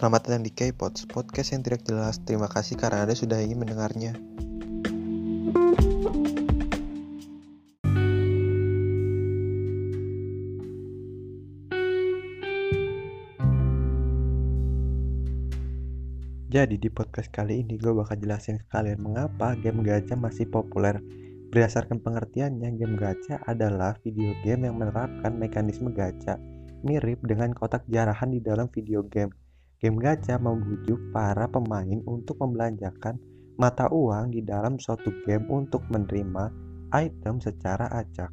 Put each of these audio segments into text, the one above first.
Selamat datang di K-Pods, podcast yang tidak jelas. Terima kasih karena Anda sudah ingin mendengarnya. Jadi di podcast kali ini gue bakal jelasin ke kalian mengapa game gacha masih populer. Berdasarkan pengertiannya, game gacha adalah video game yang menerapkan mekanisme gacha mirip dengan kotak jarahan di dalam video game. Game gacha membujuk para pemain untuk membelanjakan mata uang di dalam suatu game untuk menerima item secara acak.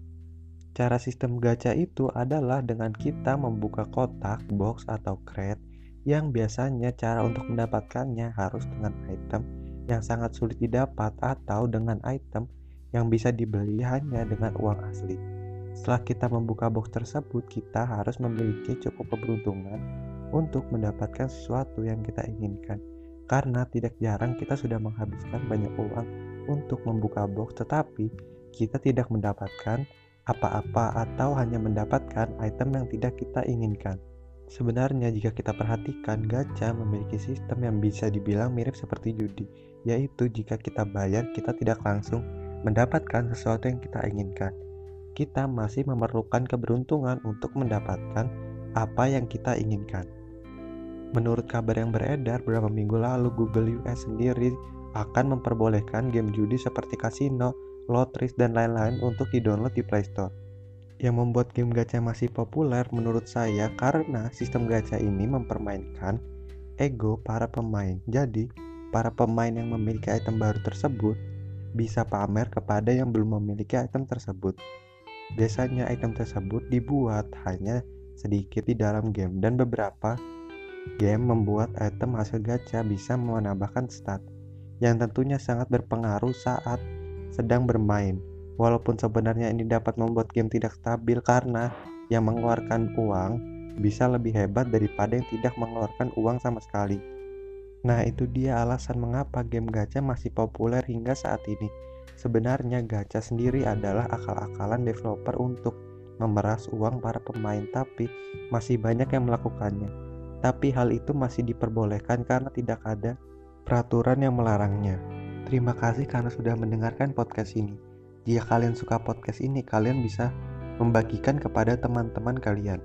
Cara sistem gacha itu adalah dengan kita membuka kotak, box, atau crate yang biasanya cara untuk mendapatkannya harus dengan item yang sangat sulit didapat atau dengan item yang bisa dibeli hanya dengan uang asli. Setelah kita membuka box tersebut, kita harus memiliki cukup keberuntungan untuk mendapatkan sesuatu yang kita inginkan. Karena tidak jarang kita sudah menghabiskan banyak uang untuk membuka box, tetapi kita tidak mendapatkan apa-apa atau hanya mendapatkan item yang tidak kita inginkan. Sebenarnya jika kita perhatikan, gacha memiliki sistem yang bisa dibilang mirip seperti judi, yaitu jika kita bayar, kita tidak langsung mendapatkan sesuatu yang kita inginkan. Kita masih memerlukan keberuntungan untuk mendapatkan apa yang kita inginkan. Menurut kabar yang beredar beberapa minggu lalu, Google US sendiri akan memperbolehkan game judi seperti kasino, lotris, dan lain-lain untuk di-download di Play Store yang membuat game gacha masih populer menurut saya karena sistem gacha ini mempermainkan ego para pemain. Jadi, para pemain yang memiliki item baru tersebut bisa pamer kepada yang belum memiliki item tersebut. Biasanya item tersebut dibuat hanya sedikit di dalam game dan beberapa game membuat item hasil gacha bisa menambahkan stat yang tentunya sangat berpengaruh saat sedang bermain. Walaupun sebenarnya ini dapat membuat game tidak stabil karena yang mengeluarkan uang bisa lebih hebat daripada yang tidak mengeluarkan uang sama sekali. Nah, itu dia alasan mengapa game gacha masih populer hingga saat ini. Sebenarnya gacha sendiri adalah akal-akalan developer untuk memeras uang para pemain, tapi masih banyak yang melakukannya. Tapi hal itu masih diperbolehkan karena tidak ada peraturan yang melarangnya. Terima kasih karena sudah mendengarkan podcast ini. Jika kalian suka podcast ini, kalian bisa membagikan kepada teman-teman kalian.